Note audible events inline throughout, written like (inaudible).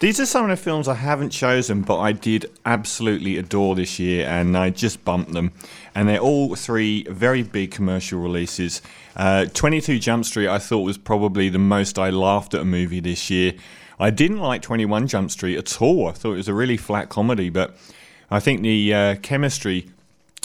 These are some of the films I haven't chosen, but I did absolutely adore this year, and I just bumped them. And they're all three very big commercial releases. Uh, 22 Jump Street, I thought was probably the most I laughed at a movie this year. I didn't like 21 Jump Street at all. I thought it was a really flat comedy, but I think the uh, chemistry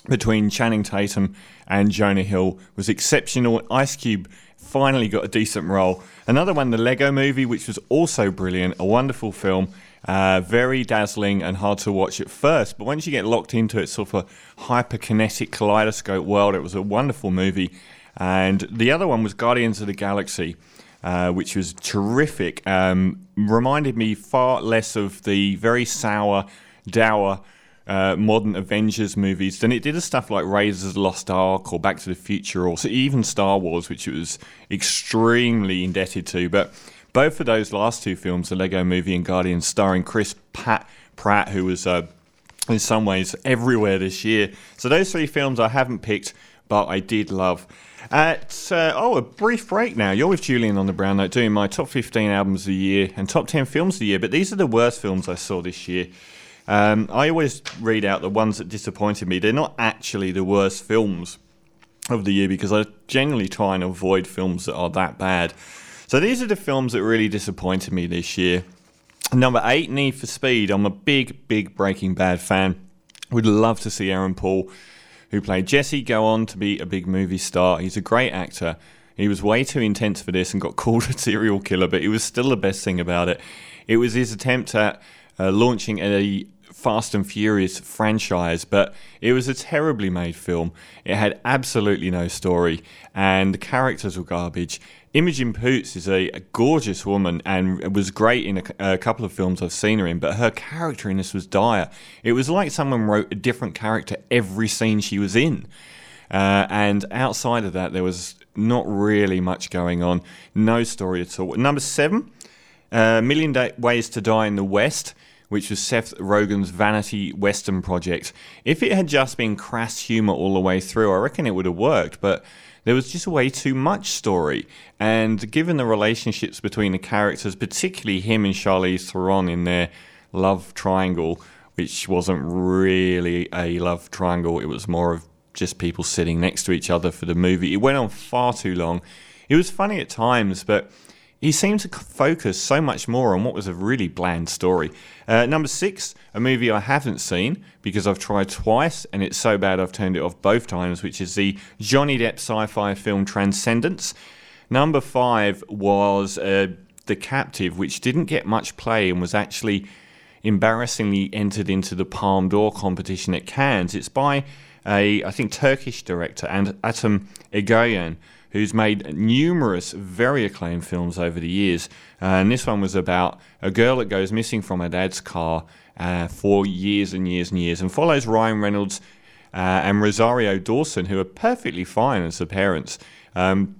between Channing Tatum and Jonah Hill was exceptional. Ice Cube finally got a decent role. Another one, the Lego movie, which was also brilliant, a wonderful film. Uh, very dazzling and hard to watch at first, but once you get locked into it, sort of a hyperkinetic kaleidoscope world, it was a wonderful movie. And the other one was Guardians of the Galaxy, uh, which was terrific. Um, reminded me far less of the very sour, dour uh, modern Avengers movies than it did of stuff like Raiders Lost Ark or Back to the Future or even Star Wars, which it was extremely indebted to. But both of those last two films, the Lego Movie and Guardians, starring Chris Pat Pratt, who was uh, in some ways everywhere this year. So those three films I haven't picked, but I did love. At uh, oh, a brief break now. You're with Julian on the Brown Note doing my top 15 albums of the year and top 10 films of the year. But these are the worst films I saw this year. Um, I always read out the ones that disappointed me. They're not actually the worst films of the year because I generally try and avoid films that are that bad. So these are the films that really disappointed me this year. Number eight, Need for Speed. I'm a big, big Breaking Bad fan. Would love to see Aaron Paul, who played Jesse, go on to be a big movie star. He's a great actor. He was way too intense for this and got (laughs) called a serial killer, but it was still the best thing about it. It was his attempt at uh, launching a Fast and Furious franchise, but it was a terribly made film. It had absolutely no story, and the characters were garbage. Imogen Poots is a, a gorgeous woman and was great in a, a, couple of films I've seen her in, but her character in this was dire. It was like someone wrote a different character every scene she was in. Uh, and outside of that, there was not really much going on. No story at all. Number seven, uh, Million Day- Ways to Die in the West which was Seth Rogen's Vanity Western project. If it had just been crass humour all the way through, I reckon it would have worked, but there was just way too much story. And given the relationships between the characters, particularly him and Charlize Theron in their love triangle, which wasn't really a love triangle, it was more of just people sitting next to each other for the movie. It went on far too long. It was funny at times, but he seemed to focus so much more on what was a really bland story. Uh, number six, a movie I haven't seen because I've tried twice and it's so bad I've turned it off both times, which is the Johnny Depp sci fi film Transcendence. Number five was uh, The Captive, which didn't get much play and was actually embarrassingly entered into the Palme d'Or competition at Cannes. It's by a, I think, Turkish director, and Atom Egoyan who's made numerous very acclaimed films over the years. Uh, and this one was about a girl that goes missing from her dad's car uh, for years and years and years and follows Ryan Reynolds uh, and Rosario Dawson, who are perfectly fine as the parents. Um,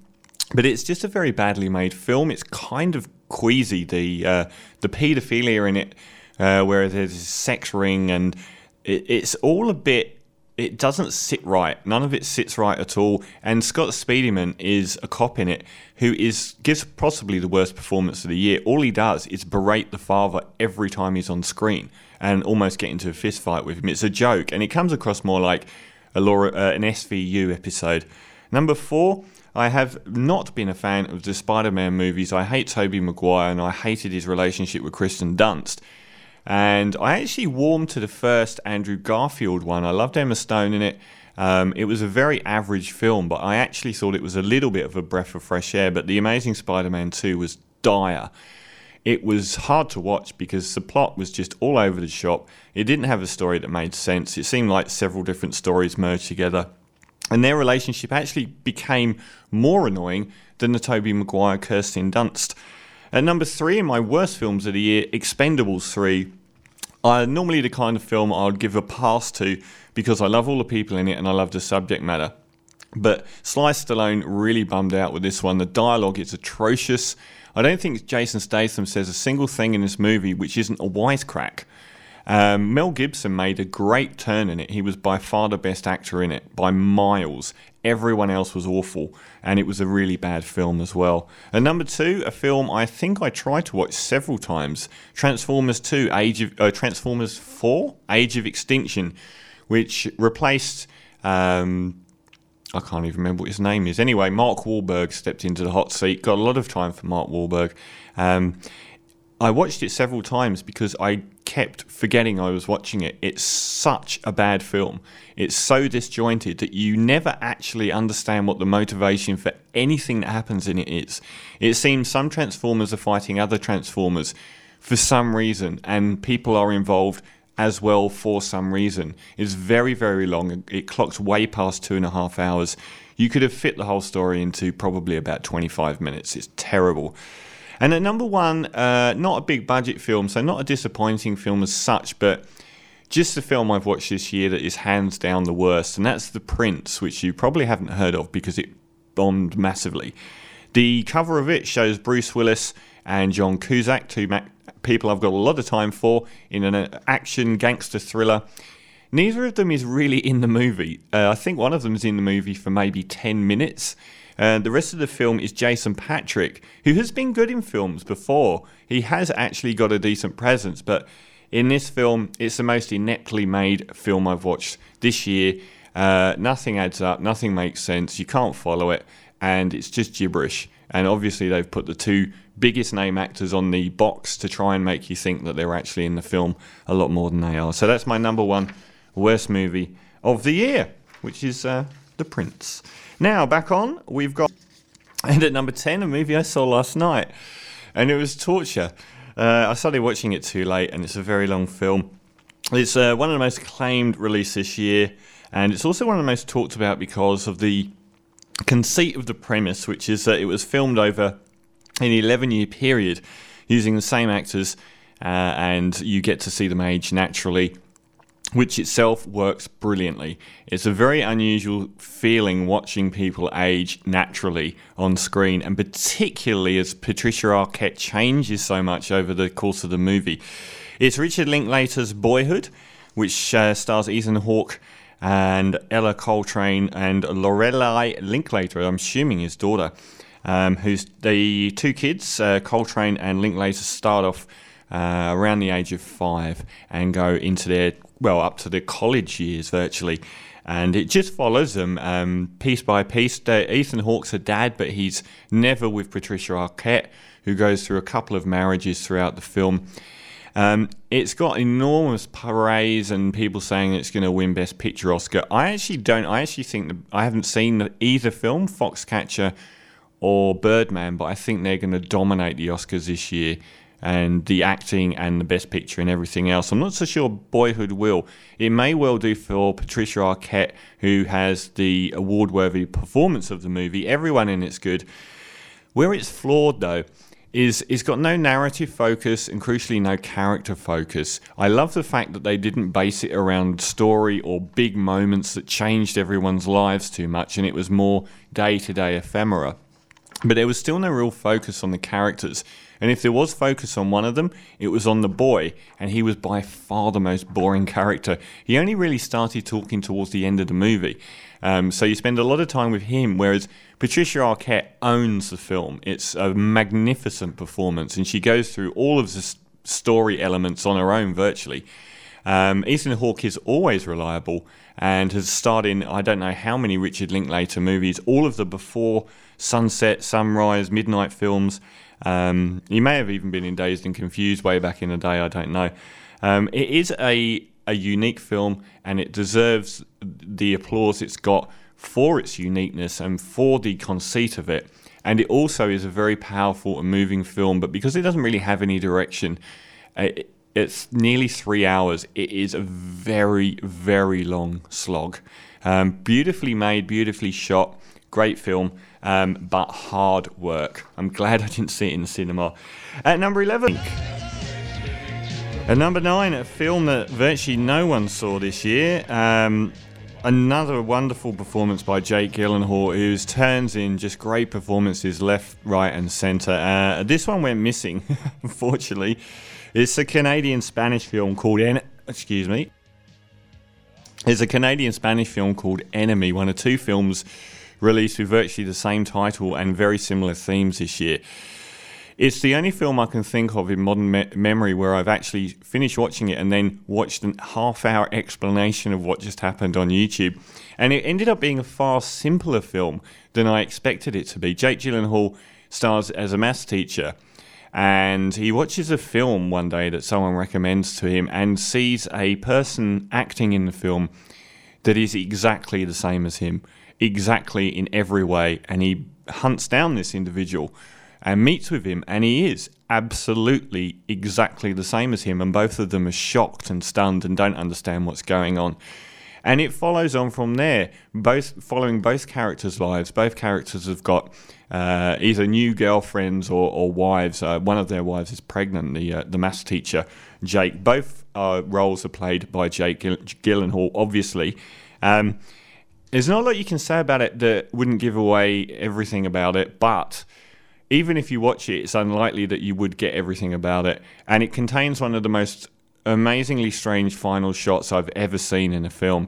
but it's just a very badly made film. It's kind of queasy. The uh, the paedophilia in it, uh, where there's a sex ring, and it, it's all a bit it doesn't sit right. None of it sits right at all. And Scott Speedman is a cop in it who is gives possibly the worst performance of the year. All he does is berate the father every time he's on screen and almost get into a fist fight with him. It's a joke, and it comes across more like a Laura, uh, an SVU episode. Number four, I have not been a fan of the Spider-Man movies. I hate Tobey Maguire, and I hated his relationship with Kirsten Dunst. And I actually warmed to the first Andrew Garfield one. I loved Emma Stone in it. Um, it was a very average film, but I actually thought it was a little bit of a breath of fresh air. But The Amazing Spider Man 2 was dire. It was hard to watch because the plot was just all over the shop. It didn't have a story that made sense. It seemed like several different stories merged together. And their relationship actually became more annoying than the Tobey Maguire Kirsten Dunst. At number three in my worst films of the year, Expendables 3. Uh, normally the kind of film I would give a pass to because I love all the people in it and I love the subject matter. But Sly Stallone really bummed out with this one. The dialogue is atrocious. I don't think Jason Statham says a single thing in this movie which isn't a wisecrack. Um, Mel Gibson made a great turn in it. He was by far the best actor in it, by miles. Everyone else was awful, and it was a really bad film as well. And number two, a film I think I tried to watch several times: Transformers Two, Age of uh, Transformers Four, Age of Extinction, which replaced. Um, I can't even remember what his name is. Anyway, Mark Wahlberg stepped into the hot seat. Got a lot of time for Mark Wahlberg. Um, I watched it several times because I kept forgetting I was watching it. It's such a bad film. It's so disjointed that you never actually understand what the motivation for anything that happens in it is. It seems some Transformers are fighting other Transformers for some reason, and people are involved as well for some reason. It's very, very long. It clocks way past two and a half hours. You could have fit the whole story into probably about 25 minutes. It's terrible. And at number one, uh, not a big budget film, so not a disappointing film as such, but just the film I've watched this year that is hands down the worst, and that's The Prince, which you probably haven't heard of because it bombed massively. The cover of it shows Bruce Willis and John Cusack, two ma- people I've got a lot of time for, in an uh, action gangster thriller. Neither of them is really in the movie. Uh, I think one of them is in the movie for maybe 10 minutes. And the rest of the film is Jason Patric, who has been good in films before. He has actually got a decent presence, but in this film, it's the most ineptly made film I've watched this year. Uh, nothing adds up, nothing makes sense, you can't follow it, and it's just gibberish. And obviously, they've put the two biggest name actors on the box to try and make you think that they're actually in the film a lot more than they are. So that's my number one worst movie of the year, which is uh, The Prince. Now, back on, we've got, (laughs) and at number 10, a movie I saw last night, and it was Torture. Uh, I started watching it too late, and it's a very long film. It's uh, one of the most acclaimed releases this year, and it's also one of the most talked about because of the conceit of the premise, which is that it was filmed over an 11 year period using the same actors, uh, and you get to see them age naturally which itself works brilliantly. It's a very unusual feeling watching people age naturally on screen, and particularly as Patricia Arquette changes so much over the course of the movie. It's Richard Linklater's Boyhood, which uh, stars Ethan Hawke and Ellar Coltrane and Lorelei Linklater, I'm assuming his daughter, um, who's the two kids, uh, Coltrane and Linklater, start off uh, around the age of five and go into their well, up to the college years virtually. And it just follows them um, piece by piece. Ethan Hawke's a dad, but he's never with Patricia Arquette, who goes through a couple of marriages throughout the film. Um, it's got enormous praise and people saying it's going to win Best Picture Oscar. I actually don't. I actually think that I haven't seen either film, Foxcatcher or Birdman, but I think they're going to dominate the Oscars this year and the acting and the best picture and everything else. I'm not so sure Boyhood will. It may well do for Patricia Arquette, who has the award worthy performance of the movie. Everyone in it's good. Where it's flawed, though, is it's got no narrative focus and crucially no character focus. I love the fact that they didn't base it around story or big moments that changed everyone's lives too much and it was more day to day ephemera. But there was still no real focus on the characters. And if there was focus on one of them, it was on the boy, and he was by far the most boring character. He only really started talking towards the end of the movie. Um, so you spend a lot of time with him, whereas Patricia Arquette owns the film. It's a magnificent performance, and she goes through all of the story elements on her own virtually. Um, Ethan Hawke is always reliable and has starred in I don't know how many Richard Linklater movies, all of the before sunset, sunrise, midnight films. Um, may have even been in Dazed and Confused way back in the day. I don't know. Um, it is a a unique film, and it deserves the applause it's got for its uniqueness and for the conceit of it. And it also is a very powerful and moving film, but because it doesn't really have any direction, it, it's nearly three hours. It is a very, very long slog. Um, beautifully made, beautifully shot, great film um, but hard work. I'm glad I didn't see it in the cinema. At number 11. At number 9, a film that virtually no one saw this year. Um, another wonderful performance by Jake Gyllenhaal, who turns in just great performances left, right, and centre. Uh, this one went missing, (laughs) unfortunately. It's a Canadian Spanish film called En- excuse me. There's a Canadian Spanish film called Enemy, one of two films released with virtually the same title and very similar themes this year. It's the only film I can think of in modern me- memory where I've actually finished watching it and then watched a half hour explanation of what just happened on YouTube. And it ended up being a far simpler film than I expected it to be. Jake Gyllenhaal stars as a maths teacher and he watches a film one day that someone recommends to him and sees a person acting in the film that is exactly the same as him, exactly in every way. And he hunts down this individual and meets with him, and he is absolutely exactly the same as him. And both of them are shocked and stunned and don't understand what's going on. And it follows on from there, both following both characters' lives. Both characters have got uh, either new girlfriends or, or wives. Uh, one of their wives is pregnant, the, uh, the maths teacher, Jake. Both uh, roles are played by Jake Gyllenhaal, obviously. Um, there's not a lot you can say about it that wouldn't give away everything about it, but even if you watch it, it's unlikely that you would get everything about it. And it contains one of the most amazingly strange final shots I've ever seen in a film.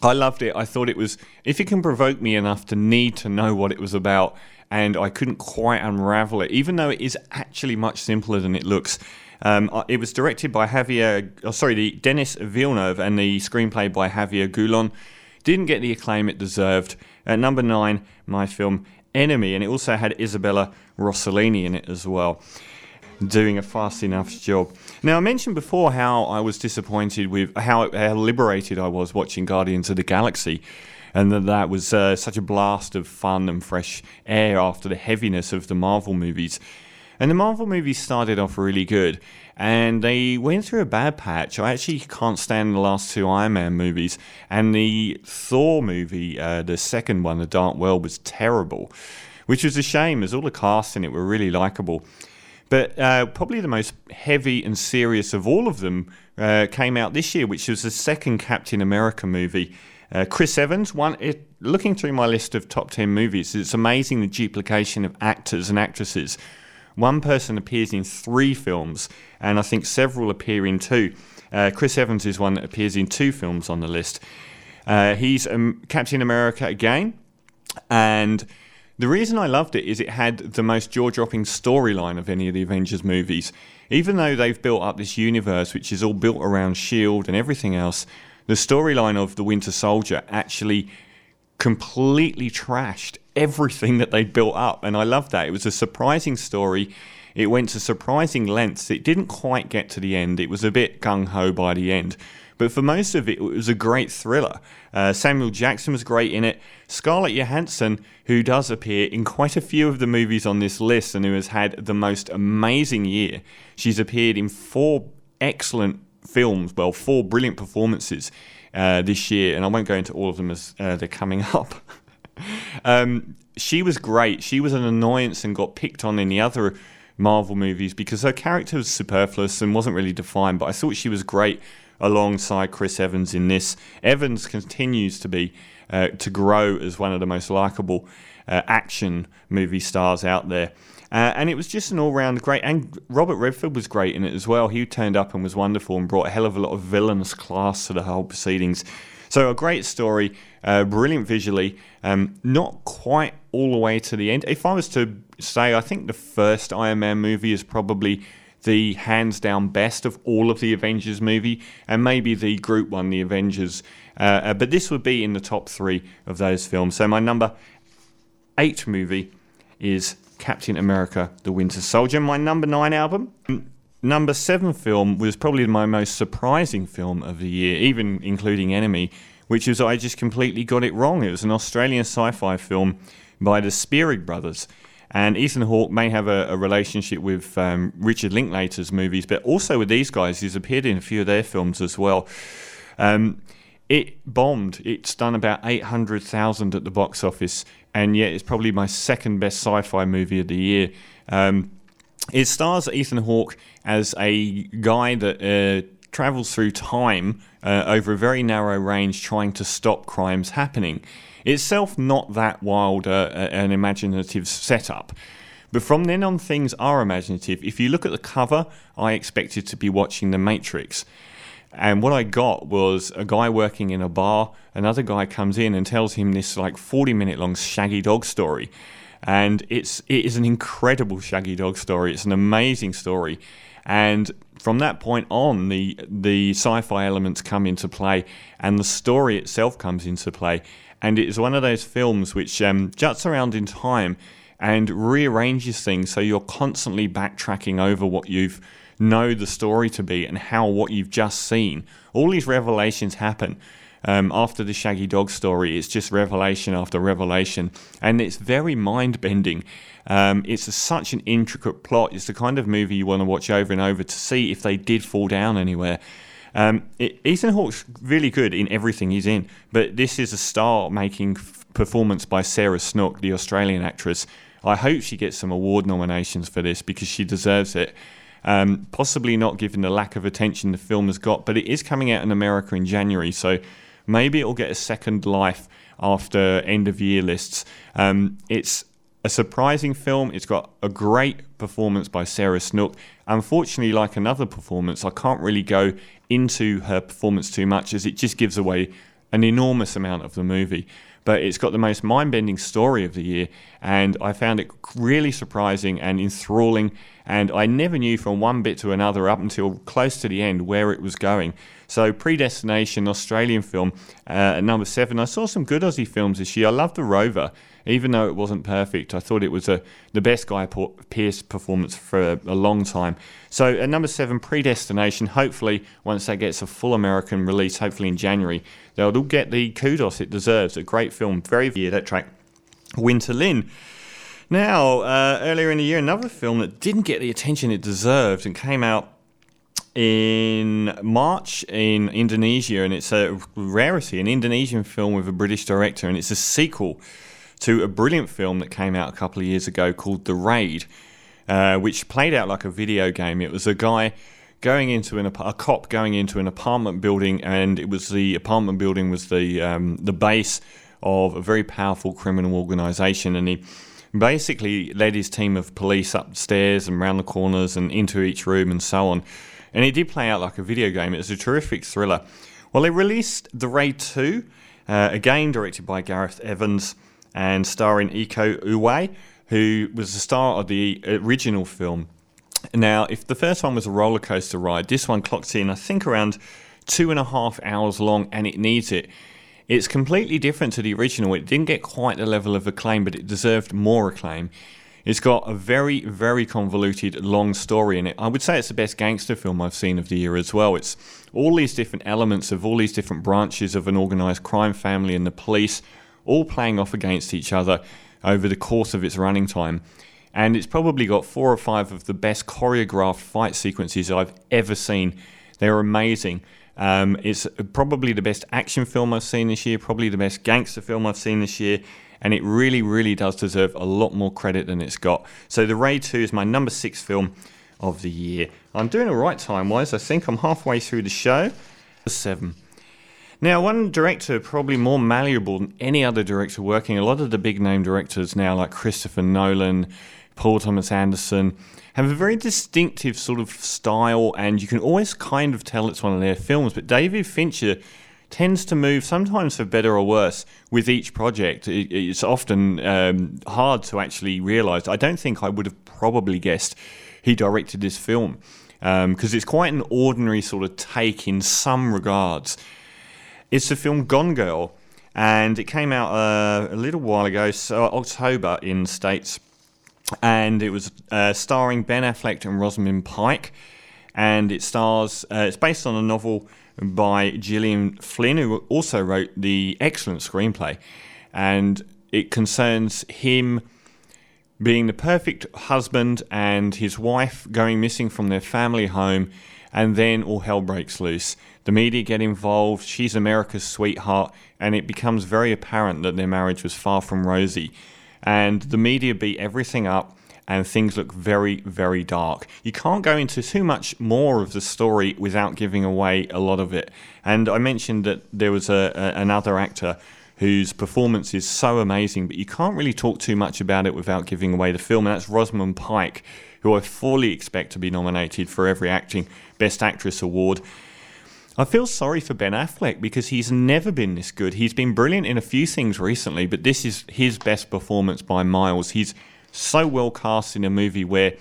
I loved it. I thought it was, if it can provoke me enough to need to know what it was about, and I couldn't quite unravel it, even though it is actually much simpler than it looks. Um, it was directed by Javier, oh, sorry, the Denis Villeneuve, and the screenplay by Javier Gullón. Didn't get the acclaim it deserved. At number nine, my film Enemy, and it also had Isabella Rossellini in it as well, doing a fast enough job. Now, I mentioned before how I was disappointed with how, how liberated I was watching Guardians of the Galaxy, and that that was uh, such a blast of fun and fresh air after the heaviness of the Marvel movies. And the Marvel movies started off really good, and they went through a bad patch. I actually can't stand the last two Iron Man movies, and the Thor movie, uh, the second one, The Dark World, was terrible, which was a shame as all the cast in it were really likable. But uh, probably the most heavy and serious of all of them uh, came out this year, which was the second Captain America movie. Uh, Chris Evans, one it, looking through my list of top 10 movies, it's amazing the duplication of actors and actresses one person appears in three films, and I think several appear in two. Uh, Chris Evans is one that appears in two films on the list. Uh, he's um, Captain America again, and the reason I loved it is it had the most jaw dropping storyline of any of the Avengers movies. Even though they've built up this universe, which is all built around S.H.I.E.L.D. and everything else, the storyline of the Winter Soldier actually completely trashed everything that they'd built up. And I loved that. It was a surprising story. It went to surprising lengths. It didn't quite get to the end. It was a bit gung ho by the end. But for most of it, it was a great thriller. Uh, Samuel Jackson was great in it. Scarlett Johansson, who does appear in quite a few of the movies on this list and who has had the most amazing year. She's appeared in four excellent films, well, four brilliant performances uh, this year, and I won't go into all of them as uh, they're coming (laughs) up. um, she was great. She was an annoyance and got picked on in the other Marvel movies because her character was superfluous and wasn't really defined. But I thought she was great alongside Chris Evans in this. Evans continues to be uh, to grow as one of the most likable uh, action movie stars out there. Uh, and it was just an all round great. And Robert Redford was great in it as well. He turned up and was wonderful and brought a hell of a lot of villainous class to the whole proceedings. So, a great story, uh, brilliant visually, um, not quite all the way to the end. If I was to say, I think the first Iron Man movie is probably the hands down best of all of the Avengers movie, and maybe the group one, the Avengers. Uh, uh, but this would be in the top three of those films. So, my number eight movie is Captain America The Winter Soldier, my number nine album. Number seven film was probably my most surprising film of the year, even including Enemy, which is I just completely got it wrong. It was an Australian sci fi film by the Spierig brothers. And Ethan Hawke may have a, a relationship with um, Richard Linklater's movies, but also with these guys. He's appeared in a few of their films as well. Um, it bombed. It's done about 800,000 at the box office and yet it's probably my second best sci-fi movie of the year. Um, it stars Ethan Hawke as a guy that uh, travels through time uh, over a very narrow range, trying to stop crimes happening. Itself, not that wild uh, an imaginative setup. But from then on, things are imaginative. If you look at the cover, I expected to be watching The Matrix. And what I got was a guy working in a bar. Another guy comes in and tells him this like 40 minute long Shaggy Dog story. And it's it is an incredible Shaggy Dog story. It's an amazing story. And from that point on, the the sci-fi elements come into play, and the story itself comes into play. And it is one of those films which um, juts around in time and rearranges things, so you're constantly backtracking over what you've know the story to be and how what you've just seen. All these revelations happen. Um, after the Shaggy Dog story, it's just revelation after revelation, and it's very mind bending. Um, it's a, such an intricate plot. It's the kind of movie you want to watch over and over to see if they did fall down anywhere. Um, it, Ethan Hawke's really good in everything he's in, but this is a star making f- performance by Sarah Snook, the Australian actress. I hope she gets some award nominations for this because she deserves it. Um, possibly not given the lack of attention the film has got, but it is coming out in America in January, so maybe it'll get a second life after end of year lists. Um, it's a surprising film. It's got a great performance by Sarah Snook. Unfortunately, like another performance, I can't really go into her performance too much as it just gives away an enormous amount of the movie but it's got the most mind bending story of the year. And I found it really surprising and enthralling. And I never knew from one bit to another up until close to the end where it was going. So, Predestination, Australian film, uh, at number seven. I saw some good Aussie films this year. I love The Rover, even though it wasn't perfect. I thought it was a, the best Guy Pearce performance for a, a long time. So, at number seven, Predestination. Hopefully, once that gets a full American release, hopefully in January, they'll get the kudos it deserves. A great film, very yeah, that track. Winter Lynn. Now, uh, earlier in the year, another film that didn't get the attention it deserved and came out in March in Indonesia, and it's a rarity, an Indonesian film with a British director, and it's a sequel to a brilliant film that came out a couple of years ago called The Raid, uh, which played out like a video game. It was a guy going into an a cop going into an apartment building, and it was the apartment building was the um, the base of a very powerful criminal organisation, and he basically led his team of police upstairs and round the corners and into each room and so on and it did play out like a video game. It was a terrific thriller. Well, they released The Raid 2, uh, again directed by Gareth Evans and starring Iko Uwais, who was the star of the original film. Now, if the first one was a roller coaster ride, this one clocks in, I think, around two and a half hours long, and it needs it. It's completely different to the original. It didn't get quite the level of acclaim, but it deserved more acclaim. It's got a very, very convoluted, long story in it. I would say it's the best gangster film I've seen of the year as well. It's all these different elements of all these different branches of an organised crime family and the police all playing off against each other over the course of its running time. And it's probably got four or five of the best choreographed fight sequences I've ever seen. They're amazing. Um, it's probably the best action film I've seen this year, probably the best gangster film I've seen this year and it really, really does deserve a lot more credit than it's got. So, The Raid 2 is my number six film of the year. I'm doing all right time wise. I think I'm halfway through the show. Seven. Now, one director probably more malleable than any other director working, a lot of the big name directors now, like Christopher Nolan, Paul Thomas Anderson, have a very distinctive sort of style, and you can always kind of tell it's one of their films. But David Fincher tends to move, sometimes for better or worse, with each project. It's often um, hard to actually realise. I don't think I would have probably guessed he directed this film because um, it's quite an ordinary sort of take in some regards. It's the film Gone Girl, and it came out uh, a little while ago, so October in States, and it was uh, starring Ben Affleck and Rosamund Pike, and it stars. Uh, it's based on a novel by Gillian Flynn, who also wrote the excellent screenplay. And it concerns him being the perfect husband and his wife going missing from their family home, and then all hell breaks loose. The media get involved, she's America's sweetheart, and it becomes very apparent that their marriage was far from rosy. And the media beat everything up and things look very, very dark. You can't go into too much more of the story without giving away a lot of it. And I mentioned that there was a, a, another actor whose performance is so amazing, but you can't really talk too much about it without giving away the film, and that's Rosamund Pike, who I fully expect to be nominated for every acting Best Actress award. I feel sorry for Ben Affleck because he's never been this good. He's been brilliant in a few things recently, but this is his best performance by miles. He's so well cast in a movie where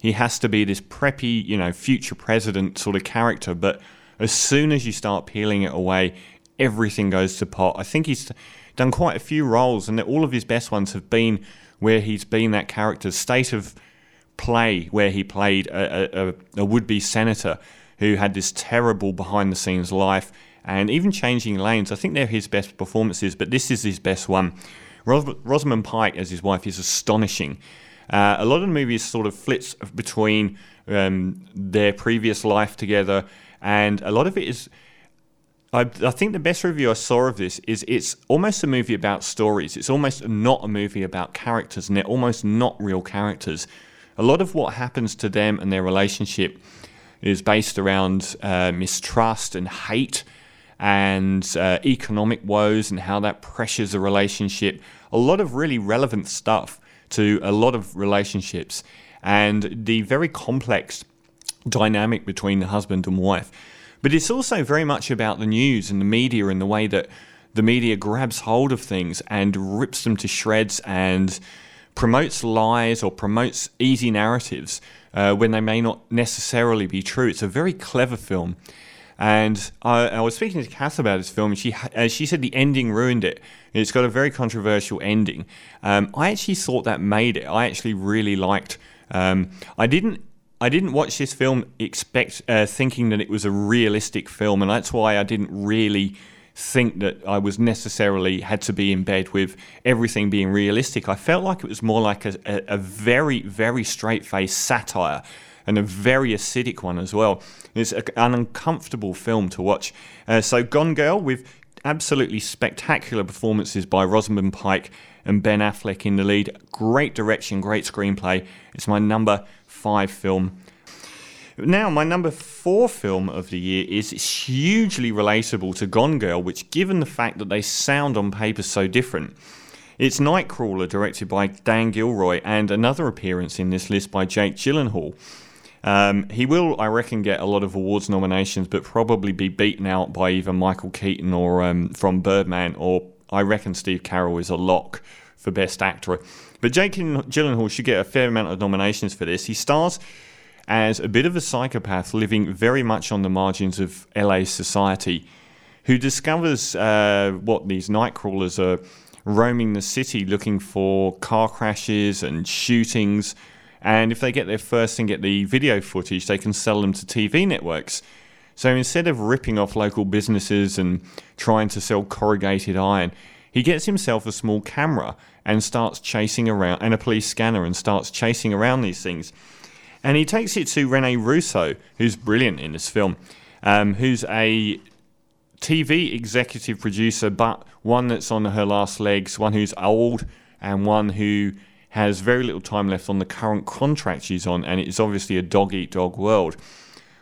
he has to be this preppy, you know, future president sort of character, but as soon as you start peeling it away, everything goes to pot. I think he's done quite a few roles, and all of his best ones have been where he's been that character. State of Play, where he played a, a, a would be senator who had this terrible behind the scenes life, and even Changing Lanes. I think they're his best performances, but this is his best one. Ros- Rosamund Pike as his wife is astonishing. Uh, a lot of the movies sort of flits between um, their previous life together, and a lot of it is. I, I, think the best review I saw of this is it's almost a movie about stories. It's almost not a movie about characters, and they're almost not real characters. A lot of what happens to them and their relationship is based around uh, mistrust and hate and uh, economic woes and how that pressures a relationship. A lot of really relevant stuff to a lot of relationships and the very complex dynamic between the husband and wife. But it's also very much about the news and the media and the way that the media grabs hold of things and rips them to shreds and promotes lies or promotes easy narratives uh, when they may not necessarily be true. It's a very clever film. And I, I, was speaking to Kath about this film, and she uh, she said the ending ruined it. It's got a very controversial ending. Um, I actually thought that made it. I actually really liked. Um, I didn't. I didn't watch this film expect uh, thinking that it was a realistic film, and that's why I didn't really think that I was necessarily had to be in bed with everything being realistic. I felt like it was more like a, a, a very, very straight faced satire and a very acidic one as well. It's a, an uncomfortable film to watch. Uh, so, Gone Girl, with absolutely spectacular performances by Rosamund Pike and Ben Affleck in the lead. Great direction, great screenplay. It's my number five film now, my number four film of the year is hugely relatable to Gone Girl, which, given the fact that they sound on paper so different, it's Nightcrawler, directed by Dan Gilroy, and another appearance in this list by Jake Gyllenhaal. Um, he will, I reckon, get a lot of awards nominations, but probably be beaten out by either Michael Keaton or um, from Birdman, or I reckon Steve Carell is a lock for Best Actor. But Jake Gyllenhaal should get a fair amount of nominations for this. He stars as a bit of a psychopath living very much on the margins of LA society, who discovers uh, what these night crawlers are roaming the city looking for car crashes and shootings. And if they get there first and get the video footage, they can sell them to TV networks. So instead of ripping off local businesses and trying to sell corrugated iron, he gets himself a small camera and starts chasing around, and a police scanner, and starts chasing around these things. And he takes it to Rene Russo, who's brilliant in this film, um, who's a TV executive producer, but one that's on her last legs, one who's old, and one who has very little time left on the current contract she's on, and it's obviously a dog eat dog world.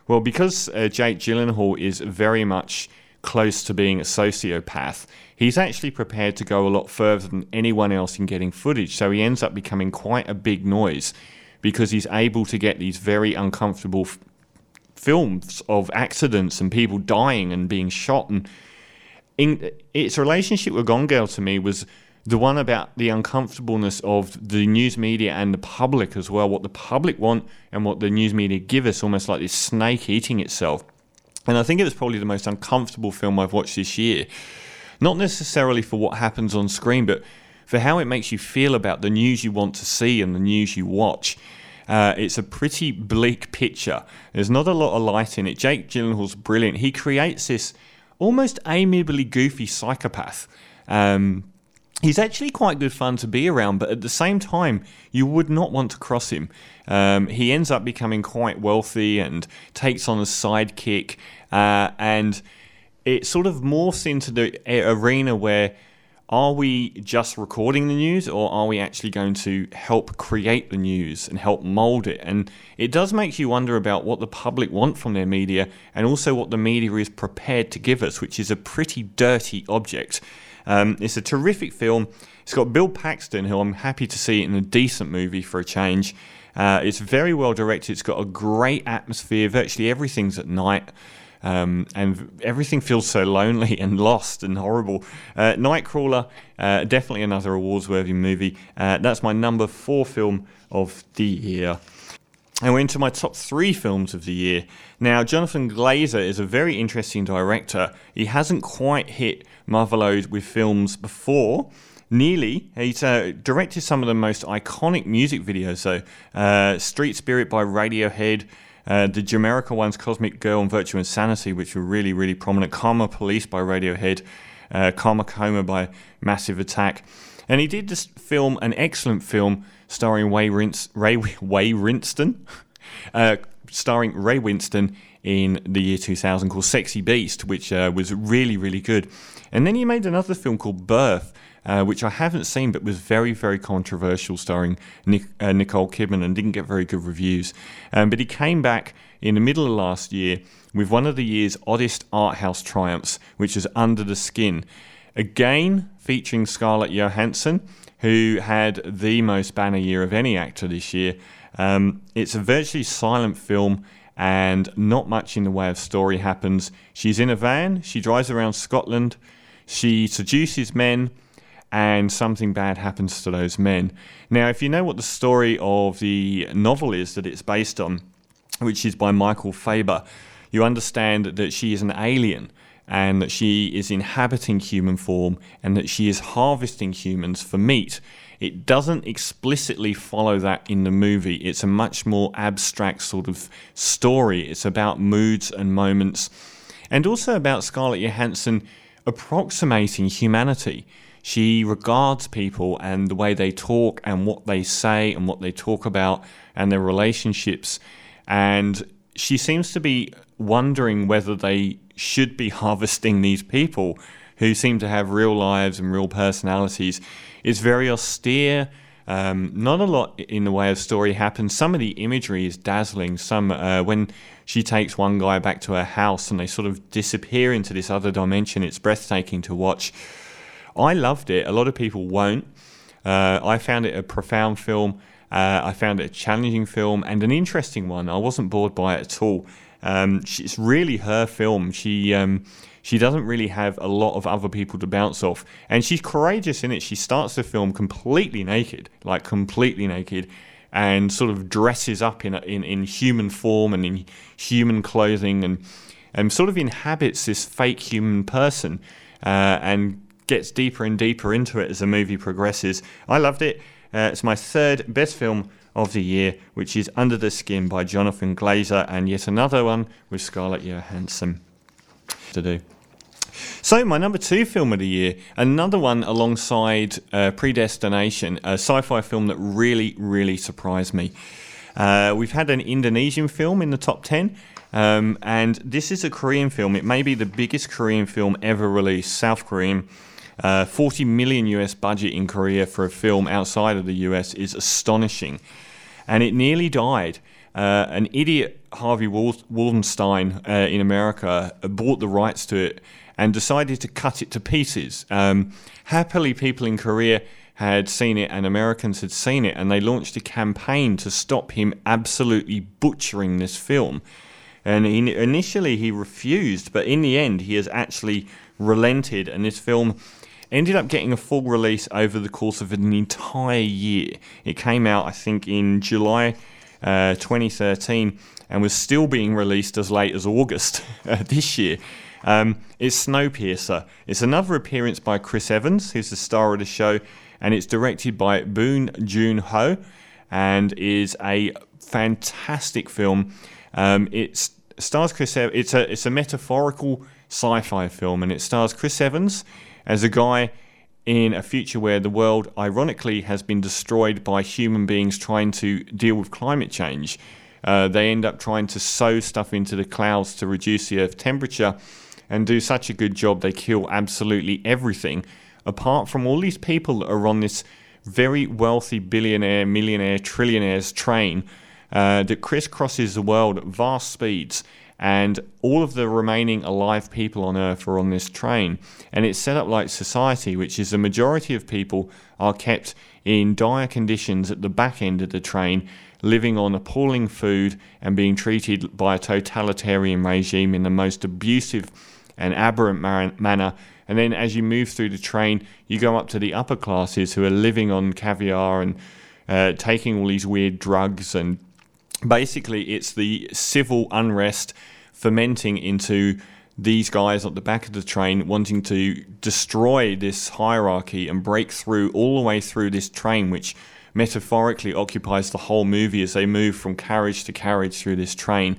Well, because uh, Jake Gyllenhaal is very much close to being a sociopath, he's actually prepared to go a lot further than anyone else in getting footage, so he ends up becoming quite a big noise because he's able to get these very uncomfortable f- films of accidents and people dying and being shot. And in, its relationship with Gone Girl to me was the one about the uncomfortableness of the news media and the public as well, what the public want and what the news media give us, almost like this snake eating itself. And I think it was probably the most uncomfortable film I've watched this year. Not necessarily for what happens on screen, but for how it makes you feel about the news you want to see and the news you watch. Uh, it's a pretty bleak picture. There's not a lot of light in it. Jake Gyllenhaal's brilliant. He creates this almost amiably goofy psychopath. Um, he's actually quite good fun to be around, but at the same time, you would not want to cross him. Um, he ends up becoming quite wealthy and takes on a sidekick, uh, and it sort of morphs into the arena where are we just recording the news or are we actually going to help create the news and help mold it? And it does make you wonder about what the public want from their media and also what the media is prepared to give us, which is a pretty dirty object. Um, it's a terrific film. It's got Bill Paxton, who I'm happy to see in a decent movie for a change. Uh, it's very well directed. It's got a great atmosphere. Virtually everything's at night. Um, and everything feels so lonely (laughs) and lost and horrible. Uh, Nightcrawler, uh, definitely another awards worthy movie. Uh, that's my number four film of the year. And we're into my top three films of the year. Now, Jonathan Glazer is a very interesting director. He hasn't quite hit Motherload with films before. Nearly, he's uh, directed some of the most iconic music videos, though. Uh, Street Spirit by Radiohead, uh, the Jamiroquai ones, Cosmic Girl and Virtual Insanity, which were really, really prominent. Karma Police by Radiohead, uh, Karmacoma by Massive Attack. And he did this film, an excellent film, starring Ray, Rins- Ray, (laughs) Ray Winstone, uh, starring Ray Winstone in the year 2000 called Sexy Beast, which uh, was really, really good. And then he made another film called Birth, uh, which I haven't seen but was very, very controversial, starring uh, Nicole Kidman and didn't get very good reviews. Um, but he came back in the middle of last year with one of the year's oddest art house triumphs, which is Under the Skin. Again, featuring Scarlett Johansson, who had the most banner year of any actor this year. Um, it's a virtually silent film and not much in the way of story happens. She's in a van, she drives around Scotland, she seduces men, and something bad happens to those men. Now, if you know what the story of the novel is that it's based on, which is by Michael Faber, you understand that she is an alien and that she is inhabiting human form and that she is harvesting humans for meat. It doesn't explicitly follow that in the movie. It's a much more abstract sort of story. It's about moods and moments, and also about Scarlett Johansson approximating humanity. She regards people and the way they talk and what they say and what they talk about and their relationships. And she seems to be wondering whether they should be (laughs) harvesting these people who seem to have real lives and real personalities. It's very austere. Um, not a lot in the way of story happens. Some of the imagery is dazzling. Some uh, when she takes one guy back to her house and they sort of disappear into this other dimension. It's breathtaking to watch. I loved it. A lot of people won't. Uh, I found it a profound film. Uh, I found it a challenging film and an interesting one. I wasn't bored by it at all. Um, it's really her film. She um, she doesn't really have a lot of other people to bounce off, and she's courageous in it. She starts the film completely naked, like completely naked, and sort of dresses up in in, in human form and in human clothing, and and sort of inhabits this fake human person, uh, and gets deeper and deeper into it as the movie progresses. I loved it. Uh, it's my third best film of the year, which is Under the Skin by Jonathan Glazer, and yet another one with Scarlett Johansson to do. So, my number two film of the year, another one alongside uh, Predestination, a sci fi film that really, really surprised me. Uh, we've had an Indonesian film in the top 10, um, and this is a Korean film. It may be the biggest Korean film ever released, South Korean. Uh, 40 million US budget in Korea for a film outside of the US is astonishing and it nearly died. Uh, an idiot, Harvey Weinstein uh, in America, uh, bought the rights to it and decided to cut it to pieces. Um, happily, people in Korea had seen it and Americans had seen it, and they launched a campaign to stop him absolutely butchering this film. And he, initially, he refused, but in the end, he has actually relented, and this film ended up getting a full release over the course of an entire year. It came out, I think, in July uh, 2013 and was still being released as late as August (laughs) uh, this year. Um, it's Snowpiercer. It's another appearance by Chris Evans, who's the star of the show, and it's directed by Bong Joon Ho, and is a fantastic film. Um, it stars Chris. Evans. It's a it's a metaphorical sci-fi film, and it stars Chris Evans as a guy in a future where the world, ironically, has been destroyed by human beings trying to deal with climate change. Uh, they end up trying to sow stuff into the clouds to reduce the Earth temperature and do such a good job they kill absolutely everything, apart from all these people that are on this very wealthy billionaire, millionaire, trillionaires train uh, that crisscrosses the world at vast speeds and all of the remaining alive people on Earth are on this train. And it's set up like society, which is the majority of people are kept in dire conditions at the back end of the train, living on appalling food and being treated by a totalitarian regime in the most abusive and aberrant manner. And then as you move through the train, you go up to the upper classes who are living on caviar and uh, taking all these weird drugs. And basically, it's the civil unrest fermenting into these guys at the back of the train wanting to destroy this hierarchy and break through all the way through this train, which metaphorically occupies the whole movie as they move from carriage to carriage through this train.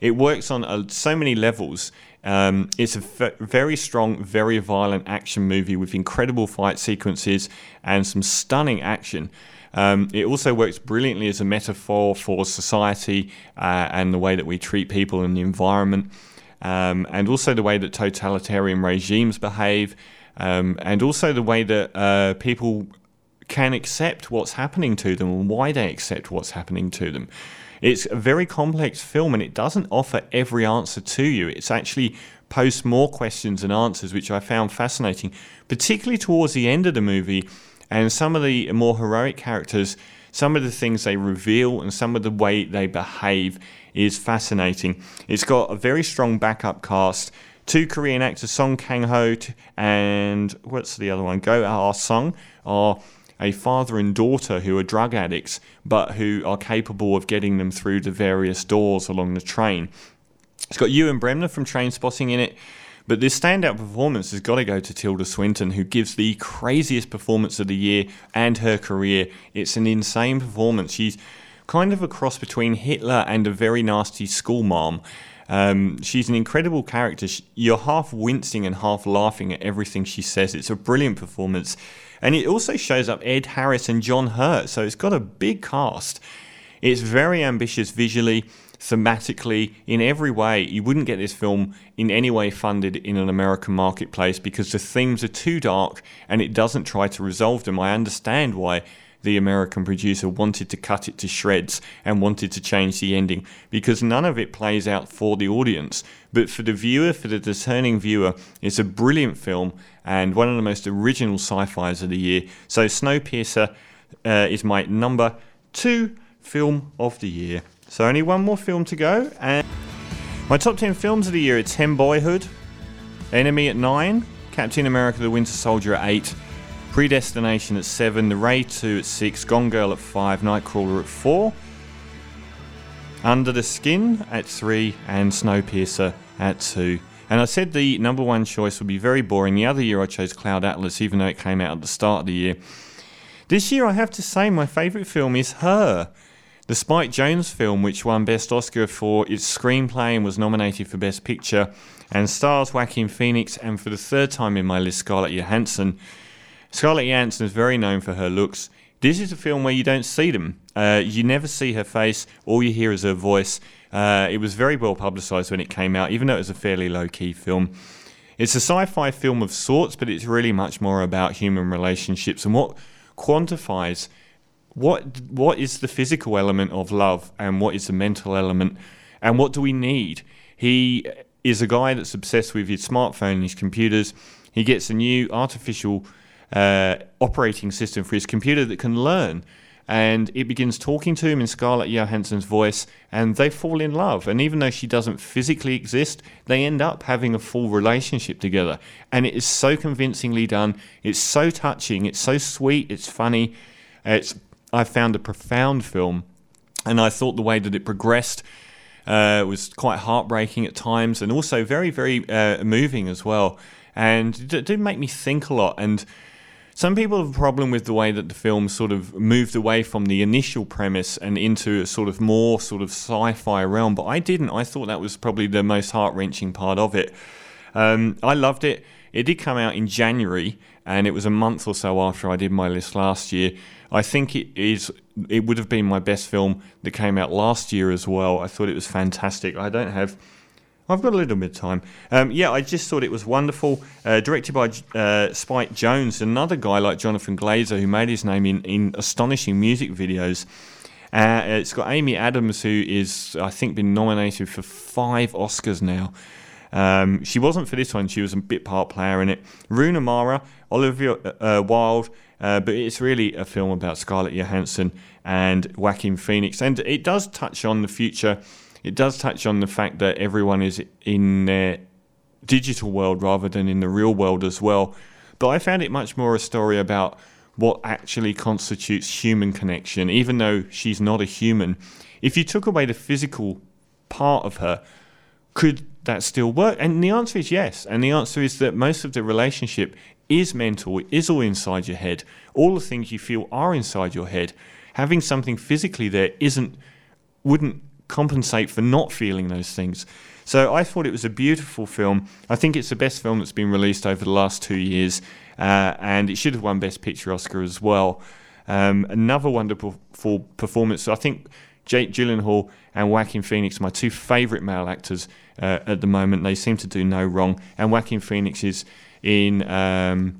It works on uh, so many levels. Um, it's a f- very strong, very violent action movie with incredible fight sequences and some stunning action. Um, it also works brilliantly as a metaphor for society uh, and the way that we treat people and the environment um, and also the way that totalitarian regimes behave, um, and also the way that uh, people can accept what's happening to them and why they accept what's happening to them. It's a very complex film and it doesn't offer every answer to you. It's actually posts more questions and answers, which I found fascinating, particularly towards the end of the movie. And some of the more heroic characters, some of the things they reveal and some of the way they behave is fascinating. It's got a very strong backup cast. Two Korean actors, Song Kang Ho and what's the other one? Go Ah Sung, are a father and daughter who are drug addicts, but who are capable of getting them through the various doors along the train. It's got Ewan Bremner from Trainspotting in it. But this standout performance has got to go to Tilda Swinton, who gives the craziest performance of the year and her career. It's an insane performance. She's kind of a cross between Hitler and a very nasty school mom. Um, she's an incredible character. You're half wincing and half laughing at everything she says. It's a brilliant performance. And it also shows up Ed Harris and John Hurt, so it's got a big cast. It's very ambitious visually, thematically, in every way. You wouldn't get this film in any way funded in an American marketplace because the themes are too dark and it doesn't try to resolve them. I understand why the American producer wanted to cut it to shreds and wanted to change the ending because none of it plays out for the audience. But for the viewer, for the discerning viewer, it's a brilliant film and one of the most original sci fis of the year. So, Snowpiercer uh, is my number two film of the year. So, only one more film to go. And my top 10 films of the year it's 10 Boyhood, Enemy at 9, Captain America the Winter Soldier at 8. Predestination at 7, The Raid 2 at 6, Gone Girl at 5, Nightcrawler at 4, Under the Skin at 3, and Snowpiercer at 2. And I said the number one choice would be very boring. The other year I chose Cloud Atlas, even though it came out at the start of the year. This year I have to say my favourite film is Her. The Spike Jonze film, which won Best Oscar for its screenplay and was nominated for Best Picture, and stars Joaquin Phoenix and for the third time in my list Scarlett Johansson. Scarlett Johansson is very known for her looks. This is a film where you don't see them. Uh, you never see her face. All you hear is her voice. Uh, it was very well publicised when it came out, even though it was a fairly low key film. It's a sci fi film of sorts, but it's really much more about human relationships and what quantifies what what is the physical element of love and what is the mental element and what do we need. He is a guy that's obsessed with his smartphone and his computers. He gets a new artificial uh, operating system for his computer that can learn. And it begins talking to him in Scarlett Johansson's voice, and they fall in love. And even though she doesn't physically exist, they end up having a full relationship together. And it is so convincingly done. It's so touching. It's so sweet. It's funny. It's I found a profound film, and I thought the way that it progressed uh, was quite heartbreaking at times, and also very, very uh, moving as well. And it did make me think a lot. And some people have a problem with the way that the film sort of moved away from the initial premise and into a sort of more sort of sci-fi realm, but I didn't. I thought that was probably the most heart-wrenching part of it. Um, I loved it. It did come out in January, and it was a month or so after I did my list last year. I think it is. It would have been my best film that came out last year as well. I thought it was fantastic. I don't have I've got a little bit of time. Um, yeah, I just thought it was wonderful. Uh, directed by uh, Spike Jonze, another guy like Jonathan Glazer who made his name in, in astonishing music videos. Uh, it's got Amy Adams, who is, I think, been nominated for five Oscars now. Um, she wasn't for this one; she was a bit part player in it. Rooney Mara, Olivia uh, Wilde, uh, but it's really a film about Scarlett Johansson and Joaquin Phoenix, and it does touch on the future. It does touch on the fact that everyone is in their digital world rather than in the real world as well. But I found it much more a story about what actually constitutes human connection, even though she's not a human. If you took away the physical part of her, could that still work? And the answer is yes. And the answer is that most of the relationship is mental, it is all inside your head. All the things you feel are inside your head. Having something physically there isn't wouldn't compensate for not feeling those things. So I thought it was a beautiful film. I think it's the best film that's been released over the last two years, uh, and it should have won Best Picture Oscar as well. Um, another wonderful performance. I think Jake Gyllenhaal and Joaquin Phoenix, my two favourite male actors uh, at the moment. They seem to do no wrong, and Joaquin Phoenix is in um,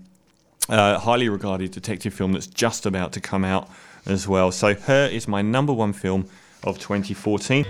a highly regarded detective film that's just about to come out as well. So, Her is my number one film of 2014.